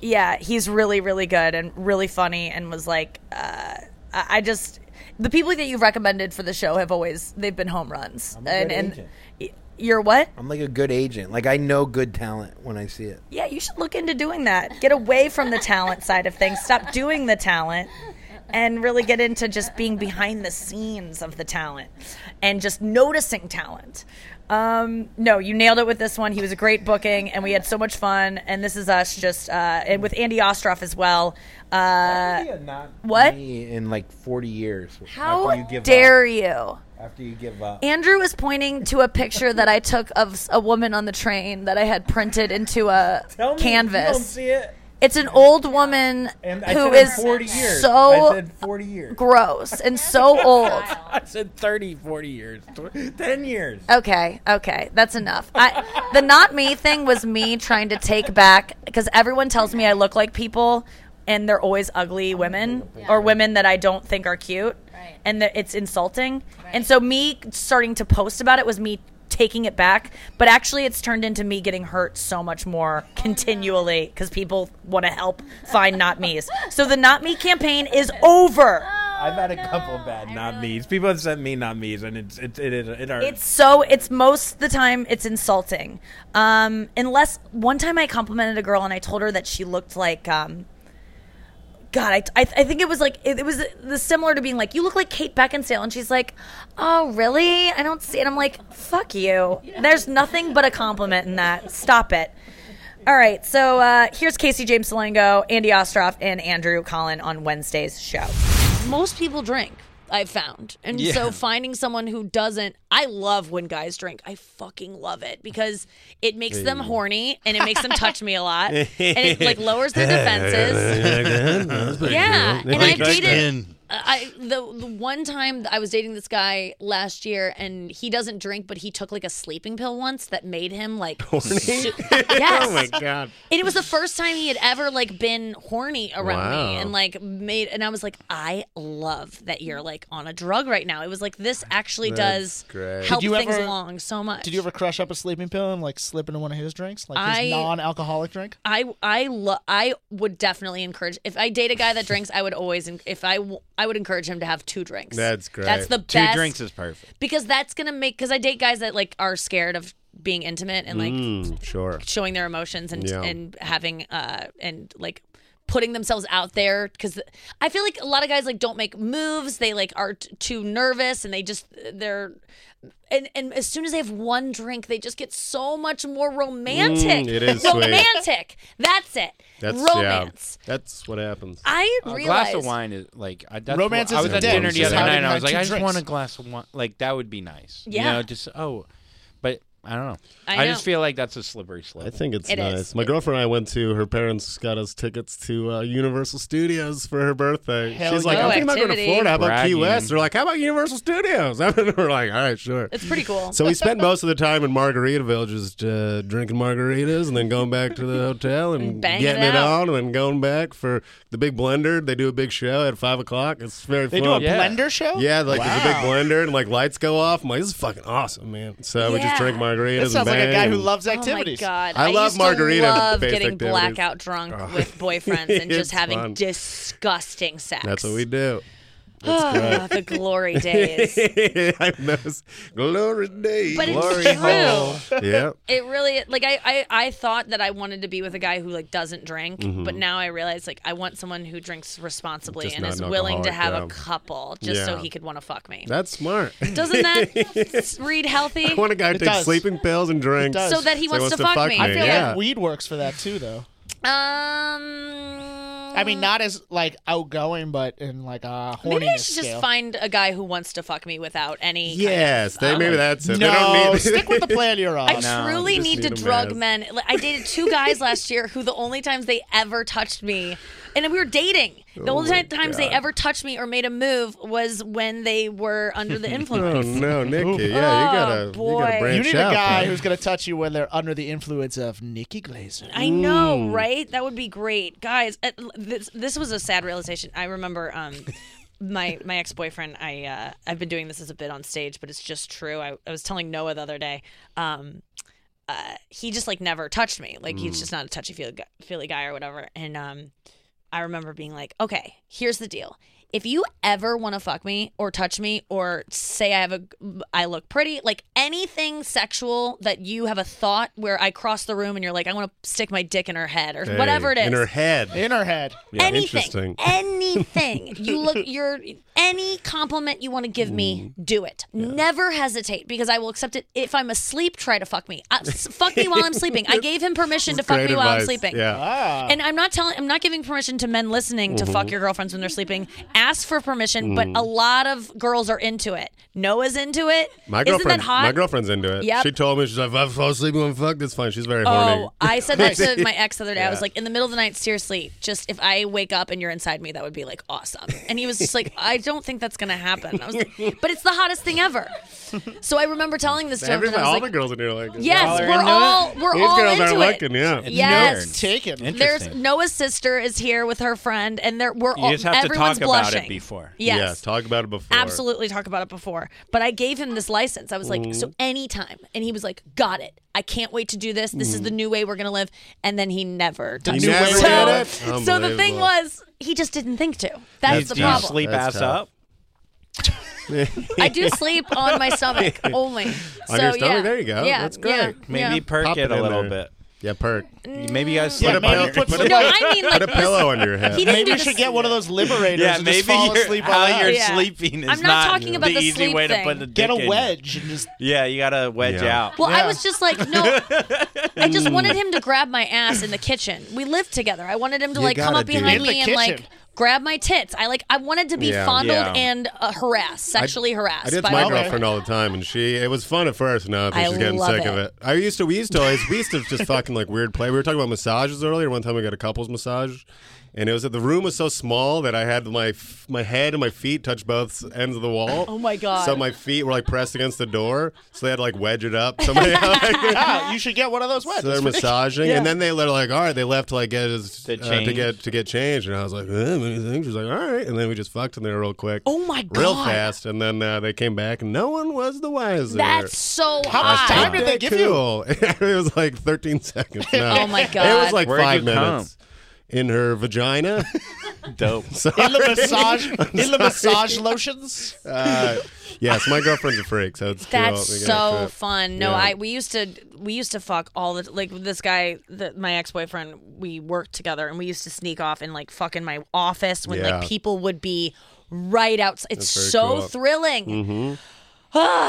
Yeah, he's really, really good and really funny and was like, uh, I I just, the people that you've recommended for the show have always, they've been home runs. a and good and agent. you're what? I'm like a good agent. Like I know good talent when I see it. Yeah, you should look into doing that. Get away from the talent side of things. Stop doing the talent and really get into just being behind the scenes of the talent and just noticing talent. Um, no, you nailed it with this one. He was a great booking, and we had so much fun. And this is us just, uh, and with Andy Ostroff as well. Uh, not what? me in like 40 years. how you dare up. you? After you give up. Andrew is pointing to a picture that I took of a woman on the train that I had printed into a Tell me canvas. You don't see it. It's an old woman And I said is 40 years. so I said 40 years. gross and so old. I said 30, 40 years. Tw- 10 years. Okay, okay, that's enough. I, the not me thing was me trying to take back because everyone tells me I look like people, and they're always ugly women or women that I don't think are cute, and that it's insulting. And so me starting to post about it was me taking it back, but actually it's turned into me getting hurt so much more continually because people want to help find not me's. So the not me campaign is over. I've had a couple bad not me's. People have sent me not me's, and it's it's it is it hurts. It's so it's most the time it's insulting. Um, unless one time I complimented a girl and I told her that she looked like um, God, I, I, I think it was like it, it was the similar to being like you look like Kate Beckinsale, and she's like, oh really? I don't see it. I'm like, fuck you. There's nothing but a compliment in that. Stop it. All right, so uh, here's Casey James Salengo, Andy Ostroff, and Andrew Collin on Wednesday's show. Most people drink. I've found. And Yeah. so finding someone who doesn't, I love when guys drink. I fucking love it because it makes them horny and it makes them touch me a lot and it like lowers their defenses. Yeah, and I've dated. I the the one time I was dating this guy last year, and he doesn't drink, but he took like a sleeping pill once that made him like su- yes. Oh my god. And it was the first time he had ever like been horny around Wow. me and like made and I was like, I love that you're like on a drug right now. It was like this actually That's does great. help you things ever- along so much. Did you ever crush up a sleeping pill and like slip into one of his drinks, like I- his non-alcoholic drink? I I lo- I would definitely encourage if I date a guy that drinks, I would always en- if I would encourage him to have two drinks. That's great. That's the Two best. drinks is perfect. because that's gonna make because I date guys that like are scared of being intimate and like Mm, sure. showing their emotions and Yeah. and having uh and like putting themselves out there because I feel like a lot of guys like don't make moves. They like are t- too nervous and they just they're and and as soon as they have one drink, they just get so much more romantic. Mm, it is sweet. romantic. That's it. That's romance. Yeah, that's what happens. I A realize glass of wine is like I, that's Romance what, I was at dinner the other night and I was like, two I just drinks. want a glass of wine. Like that would be nice. Yeah. You know, just oh, but I don't know. I just know. feel like that's a slippery slope. I think it's It nice. is. My girlfriend and I went to her parents got us tickets to uh, Universal Studios for her birthday. Hell She's like, yeah. I'm thinking about going to Activity. Florida. How about Key West? They're like, how about Universal Studios? And we're like, all right, sure. it's pretty cool. So we spent most of the time in Margaritaville just uh, drinking margaritas and then going back to the hotel and Banging getting it it, out. on and then going back for the big blender. They do a big show at 5 o'clock. It's very They fun. do a Yeah. blender show. Yeah, like there's a big Wow. blender and like lights go off. I'm like, this is fucking awesome, man. So we just Yeah. drink margaritas. That sounds and like a guy who and- loves Oh my god! I love used margarita To love getting activities. blackout drunk Oh. with boyfriends and just having fun. disgusting sex. That's what we do. Ah, the glory days. I miss glory days. But it's true. hole. Yeah. It really like I, I I thought that I wanted to be with a guy who like doesn't drink, Mhm. but now I realize like I want someone who drinks responsibly Just and is willing to have alcoholic, a couple just so he could want to fuck me. That's smart. Doesn't that s- read healthy? I want a guy who It takes sleeping pills and drinks. So that he wants to fuck me. I feel yeah. like weed works for that too, though. Um, I mean, not as like outgoing, but in like a horniness maybe I should scale. just find a guy who wants to fuck me without any. kind of- Yes, they, maybe that's it. no, they don't need stick with the plan you're on. I truly just need to need a drug mess. men. Like, I dated two guys last year who the only times they ever touched me, and we were dating. The Oh only my ti- times they ever touched me or made a move was when they were under the influence. Oh influence. no, Nikki! Yeah, you Oh, gotta, you boy. gotta branch you need out. a guy man. who's gonna touch you when they're under the influence of Nikki Glaser. I know, right? That would be great, guys. uh, This this was a sad realization. I remember um, my my ex boyfriend. I uh, I've been doing this as a bit on stage, but it's just true. I, I was telling Noah the other day. Um, uh, he just like never touched me. Like he's just not a touchy feely guy, feely guy or whatever. And um, I remember being like, okay, here's the deal. If you ever want to fuck me or touch me or say I have a I look pretty, like anything sexual that you have a thought where I cross the room and you're like I want to stick my dick in her head or Hey, whatever it is. in her head. In her head. Yeah, anything. interesting. Anything. you look you're any compliment you want to give me, do it. Never hesitate because I will accept it. If I'm asleep, try to fuck me. Uh, fuck me while I'm sleeping. I gave him permission to fuck Great me while I'm sleeping. Yeah. Ah. And I'm not telling, I'm not giving permission to men listening to fuck your girlfriends when they're sleeping. Ask for permission, but a lot of girls are into it. Noah's into it. My Isn't girlfriend, that hot? my girlfriend's into it. Yep. She told me she's like, if I fall asleep when I fuck, that's fine. She's very horny. Oh, I said that to my ex the other day. I was like, in the middle of the night, seriously, just if I wake up and you're inside me, that would be like awesome. And he was just like, I don't think that's gonna happen. I was like, but it's the hottest thing ever. So I remember telling this to him, and I was all like, the girls in here like it. yes, they're we're all we're These all girls into are it. looking, yeah. Yes. Taken. There's Noah's sister is here with her friend, and they're we're You all just have to everyone's talk about blushing. it before. Yes. Yeah, talk about it before. Absolutely talk about it before. But I gave him this license. I was like, so anytime. And he was like, got it. I can't wait to do this. This is the mm-hmm. new way we're going to live. And then he never did. He never so, did it? so the thing Unbelievable. was, he just didn't think to. That's Do the you problem. sleep That's ass tough. up? I do sleep on my stomach only. On so, your stomach? yeah. There you go. Yeah, That's great. yeah, Maybe yeah. perk Pop it it a in little there. bit. Yeah, perk. Maybe you guys Yeah, sleep maybe on your, put put some- a- No, I mean like Put a pillow under your head. He didn't Maybe do you the should get one of those liberators Yeah, and maybe just fall you're- asleep how on that. you're Yeah. sleeping is I'm not talking about the the easy sleep way thing. to put the Get dick a in. wedge and just Yeah, you gotta wedge Yeah. out. Well, I Yeah. was just like, no, I just wanted him to grab my ass in the kitchen. We lived together. I wanted him to You like come gotta up do behind that. me and like kitchen. Grab my tits. I like I wanted to be Yeah. fondled Yeah. and uh, harassed, sexually harassed. I did by my my girlfriend all the time, and she it was fun at first. Now I think I she's getting love sick of it. it. I used to we used to always we used to just fucking like weird play. We were talking about massages earlier. One time we got a couples massage, and it was that the room was so small that I had my f- my head and my feet touch both ends of the wall. Oh my God. So my feet were like pressed against the door, so they had to like wedge it up. Somebody ah, you should get one of those wedges. So they're massaging, and then they were like, "All right," they left to like get his To uh, to get to get changed, and I was like, eh, "What do you think?" She's like, "All right," and then we just fucked in there real quick. Oh my god! Real fast, and then uh, they came back, and no one was the wiser. That's so How much time did they give you? cool. it was like 13 seconds. No. Oh my god! It was like Where'd five minutes. come? Minutes in her vagina. Dope. in the massage in the massage lotions. Uh, yes, my girlfriend's a freak, so it's. That's We get into so it. fun. No, Yeah. I we used to we used to fuck all the like this guy, the, my ex boyfriend. We worked together, and we used to sneak off and like fuck in my office when Yeah. like people would be right outside. It's so cool. thrilling. Mm-hmm.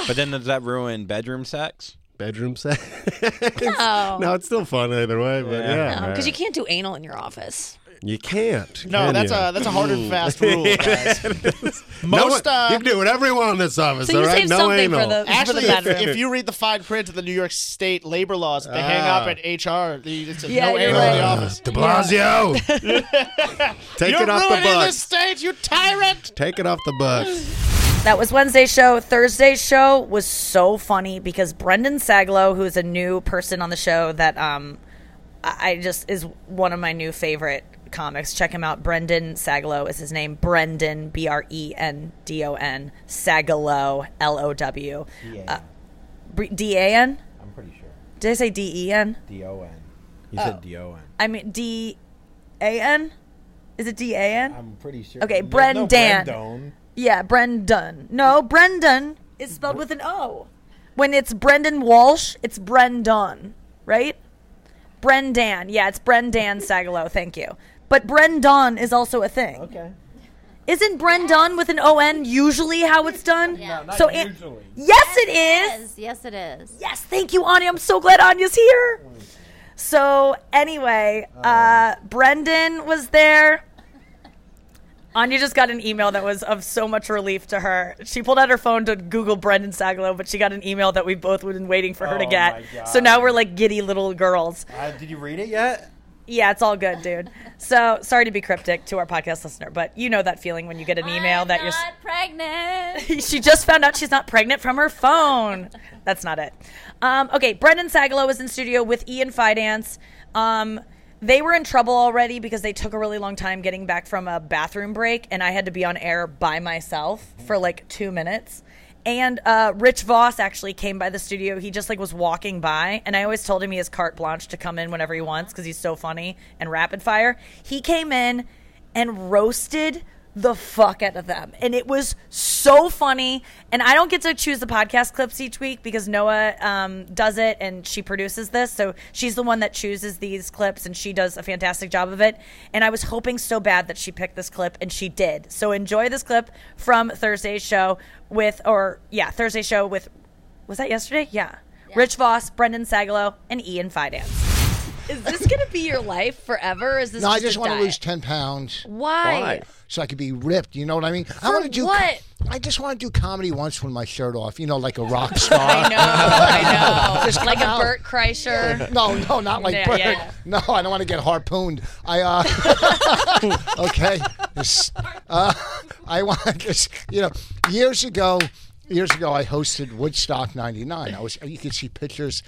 But then does that ruin bedroom sex? Bedroom sex. No, no, it's still fun either way, but yeah, because you can't do anal in your office. you can't. No, can that's you? a that's a hard and fast rule, guys. No Most one- uh, you can do whatever you want in this office. So you all right? save no something anal. for the Actually, for the if, bedroom. if you read the fine print of the New York State labor laws, they hang Ah. up at HR. The, it's a Yeah, no you're anal in the right. office. De Blasio, take You're it off the ruining the books. state, you tyrant! Take it off the books. That was Wednesday's show. Thursday's show was so funny because Brendan Sagalow, who is a new person on the show that um, I just is one of my new favorite comics. Check him out. Brendan Sagalow is his name. Brendan B R E N D O N Sagalow L O W Uh, D A N. I'm pretty sure. Did I say D E N? D O N. You Oh. said D O N. I mean D A N. Is it D A N? I'm pretty sure. Okay, Brendan. No. Yeah, Brendan. No, Brendan is spelled with an O. When it's Brendan Walsh, it's Brendan, right? Brendan. Yeah, it's Brendan Sagalow. Thank you. But Brendan is also a thing. Okay. Isn't Brendan with an O N usually how it's done? Yeah. No, not so it- usually. yes, it is. Yes, it is. Yes, thank you, Anya. I'm so glad Anya's here. So anyway, uh, Brendan was there. Anya just got an email that was of so much relief to her. She pulled out her phone to Google Brendan Sagalow, but she got an email that we both had been waiting for her to Oh get. my God. So now we're like giddy little girls. Uh, did you read it yet? Yeah, it's all good, dude. So sorry to be cryptic to our podcast listener, but you know that feeling when you get an email that you're. Not pregnant. she just found out she's not pregnant from her phone. That's not it. Um, okay, Brendan Sagalow was in studio with Ian Fidance. Um, they were in trouble already because they took a really long time getting back from a bathroom break, and I had to be on air by myself for like two minutes. And uh, Rich Vos actually came by the studio. He just like was walking by, and I always told him he has carte blanche to come in whenever he wants because he's so funny and rapid fire. He came in and roasted the fuck out of them. And it was so funny. And I don't get to choose the podcast clips each week because Noah um, does it and she produces this. So she's the one that chooses these clips and she does a fantastic job of it. And I was hoping so bad that she picked this clip and she did. So enjoy this clip from Thursday's show with, or yeah, Thursday's show with, was that yesterday? Yeah. Rich Vos, Brendan Sagalow, and Ian Fidance. Is this going to be your life forever? Is this No, I just just a want to lose ten pounds. Why? Why? So I could be ripped. You know what I mean? I want to do. what? I just want to do comedy once with my shirt off. You know, like a rock star. I know, I know. Just like a out. Bert Kreischer. No, no, not like Yeah, Bert. yeah, yeah. No, I don't want to get harpooned. I uh okay. Uh, I want to just you know years ago, years ago I hosted Woodstock '99. I was you could see pictures,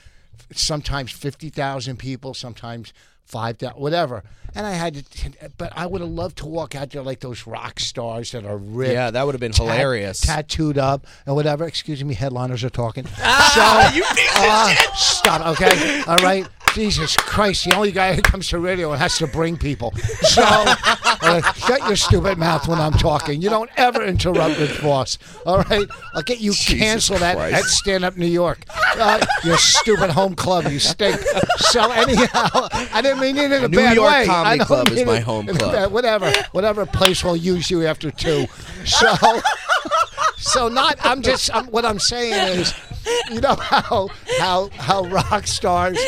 sometimes fifty thousand people, sometimes five thousand, whatever. And I had to, but I would have loved to walk out there like those rock stars that are ripped. Yeah, that would have been tat- hilarious. tattooed up and whatever. Excuse me, headliners are talking. Ah, so, you uh. Stop, okay? All right. Jesus Christ, the only guy who comes to radio and has to bring people. So, shut your stupid mouth when I'm talking. You don't ever interrupt Rich Vos. All right? I'll get you Jesus canceled at, at Stand Up New York. Uh, your stupid home club, you stink. So, anyhow, I didn't mean it in a New bad York way. Comedy Club is my home club. bad- Whatever. Whatever place will use you after two. So. So not. I'm just. I'm, what I'm saying is, you know how how how rock stars,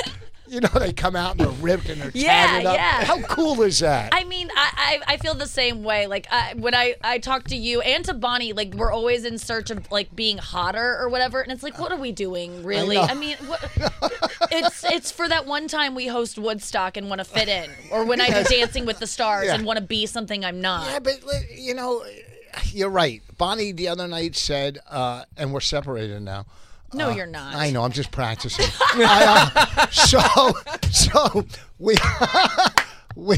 you know, they come out and they're ripped and they're Yeah, tatted up. yeah. How cool is that? I mean, I, I I feel the same way. Like I, when I I talk to you and to Bonnie, like we're always in search of like being hotter or whatever, and it's like, what are we doing, really? know. I, mean, what, it's it's for that one time we host Woodstock and want to fit in, or when I do Dancing with the Stars Yeah. and want to be something I'm not. Yeah, but you know, you're right. Bonnie the other night said, uh, and we're separated now. No, Uh, you're not. I know. I'm just practicing. I, uh, so, so we, we,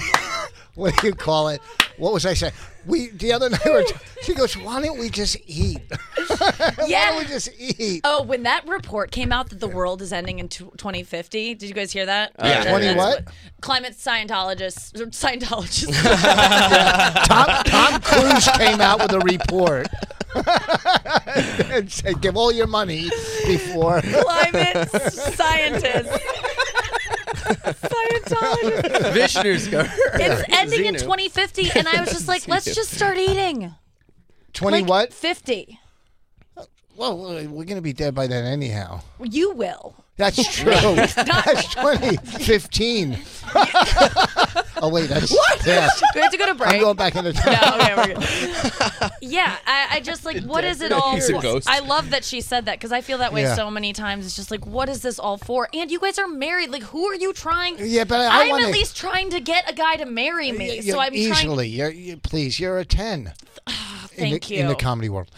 what do you call it? What was I saying? We the other night. we Were, she goes, "Why don't we just eat? Why Yeah. don't we just eat?" Oh, when that report came out that the world is ending in tw 2050, did you guys hear that? Yeah. 20 that's what? Climate Scientologists, Scientologists. Tom, Tom Cruise came out with a report and said, "Give all your money before." Climate scientists. Scientologists. Vishnu's go. It's ending in Xenu. 2050, and I was just like, let's just start eating. Twenty Like, what? 50. Well, uh, we're gonna be dead by then anyhow. You will. That's true. that's 2015. oh wait, that's What? past. We have to go to break. I'm going back into time. No, okay, we're good. yeah, I, I just like, what is it all He's a for? ghost. I love that she said that because I feel that way Yeah. so many times. It's just like, what is this all for? And you guys are married. Like, who are you trying? Yeah, but I- I am wanna- at least trying to get a guy to marry me. You're so I'm trying. easily. You're, you, please, you're a ten. in Thank the, In the comedy world.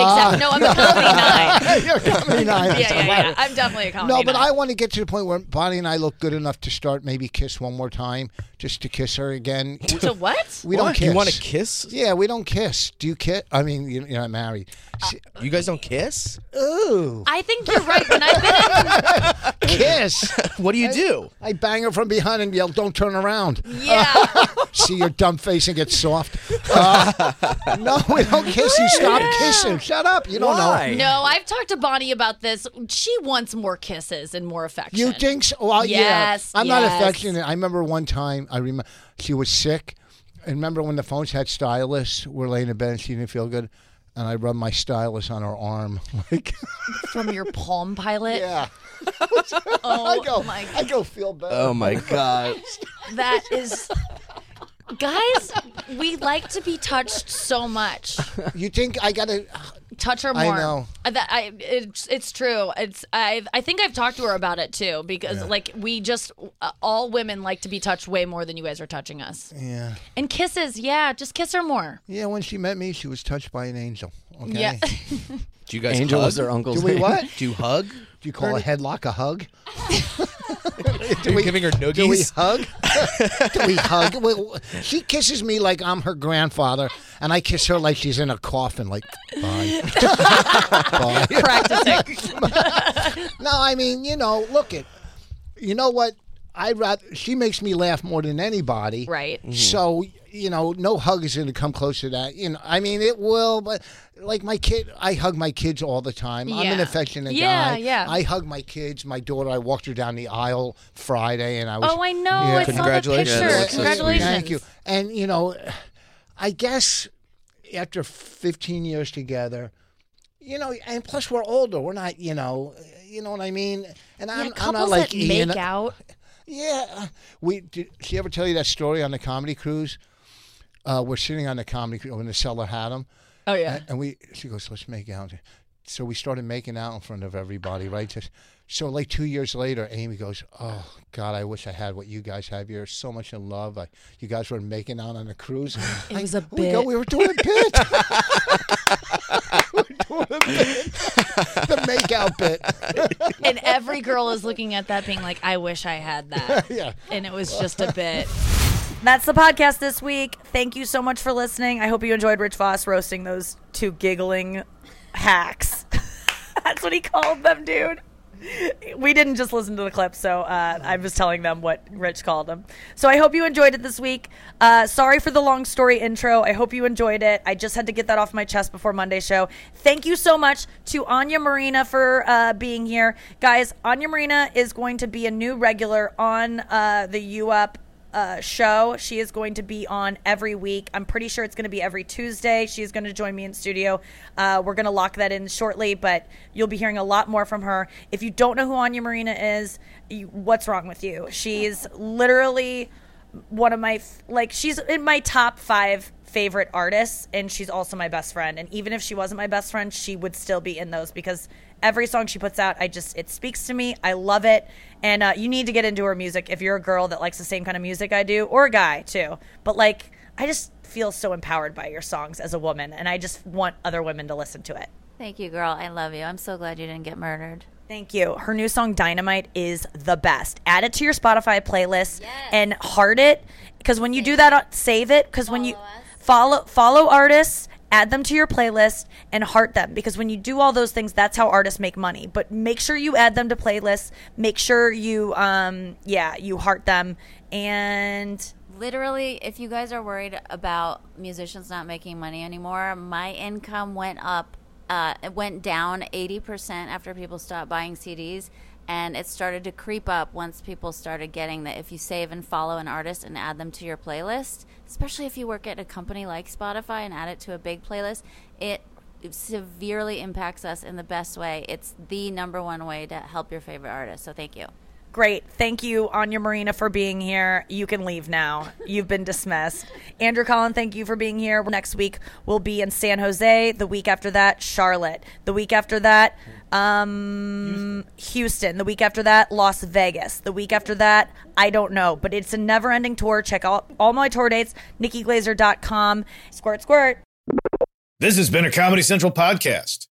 Exactly. No, I'm a comedy nine. You're a comedy nine. yeah, yeah, yeah. I'm definitely a comedy No, but nine. I want to get to the point where Bonnie and I look good enough to start maybe kiss one more time, just to kiss her again. To what? We don't What? kiss. You wanna kiss? Yeah, we don't kiss. Do you kiss? I mean, you- you're not married. She- You guys don't kiss? Ooh, I think you're right. When I've been kiss. What do you do? I bang her from behind and yell, "Don't turn around." yeah, See your dumb face and get soft. Uh, no, we don't kiss. You stop kissing. Shut up. You don't Why? know. no, I've talked to Bonnie about this. She wants more kisses and more affection. You think so? Well, Yes, yeah. I'm not yes. affectionate. I remember one time. I remember she was sick. And remember when the phones had stylists? We're laying in bed and she didn't feel good, and I rubbed my stylus on her arm. Like, from your Palm Pilot? yeah. Oh I go. my I go feel better. Oh my god. That is. Guys, we like to be touched so much. You think I gotta? Touch her more. I more. know. Uh, That I it's it's true. It's I I think I've talked to her about it too because like we just uh, all women like to be touched way more than you guys are touching us. Yeah. And kisses, yeah, just kiss her more. Yeah. When she met me, she was touched by an angel. Okay. Yeah. Do you guys Angel hug? was their uncle's Do we name. what? Do you hug? Do you call a headlock a hug? Do you giving her Do we hug? Do we hug? Well, She kisses me like I'm her grandfather, and I kiss her like she's in a coffin. Like, bye. bye. Practicing. No, I mean, you know, look at, you know what? I rather she makes me laugh more than anybody. Right. Mm-hmm. Mhm. So you know, no hug is going to come close to that. You know, I mean, it will, but like my kid, I hug my kids all the time. I'm an affectionate Yeah, guy. yeah. I hug my kids. My daughter, I walked her down the aisle Friday, and I was. Like, Oh, I know. I saw the Congratulations. Yeah, that so. Congratulations. Thank you. And you know, I guess after 15 years together, you know, and plus we're older. We're not, you know, you know what I mean. And I'm, I'm not couples like that Ian. make out. Yeah, we did. She ever tell you that story on the comedy cruise? Uh, we're sitting on the comedy cruise when the seller had them. Oh, yeah. And, and we, she goes, let's make out. So we started making out in front of everybody, right? Just so like two years later, Amy goes, "Oh God, I wish I had what you guys have. You're so much in love. I, you guys were making out on a cruise. It was a we go. bit. We were doing a bit. we were doing a bit. the make out bit. and every girl is looking at that being like, I wish I had that. yeah. And it was just a bit. That's the podcast this week. Thank you so much for listening. I hope you enjoyed Rich Vos roasting those two giggling hacks. That's what he called them, dude. We didn't just listen to the clip, so uh, I was telling them what Rich called them. So I hope you enjoyed it this week. Uh, sorry for the long story intro. I hope you enjoyed it. I just had to get that off my chest before Monday show. Thank you so much to Anya Marina for uh, being here. Guys, Anya Marina is going to be a new regular on uh, the You Up uh, show. She is going to be on every week. I'm pretty sure it's going to be every Tuesday. She's going to join me in studio. Uh, we're going to lock that in shortly, but you'll be hearing a lot more from her. If you don't know who Anya Marina is, you, what's wrong with you? She's literally one of my like she's in my top five favorite artists and she's also my best friend and even if she wasn't my best friend she would still be in those because every song she puts out i just it speaks to me i love it and uh, you need to get into her music if you're a girl that likes the same kind of music i do or a guy too but like i just feel so empowered by your songs as a woman and i just want other women to listen to it Thank you, girl. I love you. I'm so glad you didn't get murdered. Thank you. Her new song Dynamite is the best. Add it to your Spotify playlist and heart it because when you do that, uh, save it because when you follow follow artists, add them to your playlist and heart them because when you do all those things, that's how artists make money. But make sure you add them to playlists. Make sure you um yeah you heart them and Literally, if you guys are worried about musicians not making money anymore, my income went up, uh, it went down 80% after people stopped buying CDs. And it started to creep up once people started getting that if you save and follow an artist and add them to your playlist, especially if you work at a company like Spotify and add it to a big playlist, it severely impacts us in the best way. It's the number one way to help your favorite artist. So thank you. Great. Thank you, Anya Marina, for being here. You can leave now. You've been dismissed. Andrew Collin, thank you for being here. Next week, we'll be in San Jose. The week after that, Charlotte. The week after that, um, Houston. The week after that, Las Vegas. The week after that, I don't know. But it's a never ending tour. Check out all my tour dates, nikkiglaser.com. Squirt, squirt. This has been a Comedy Central podcast.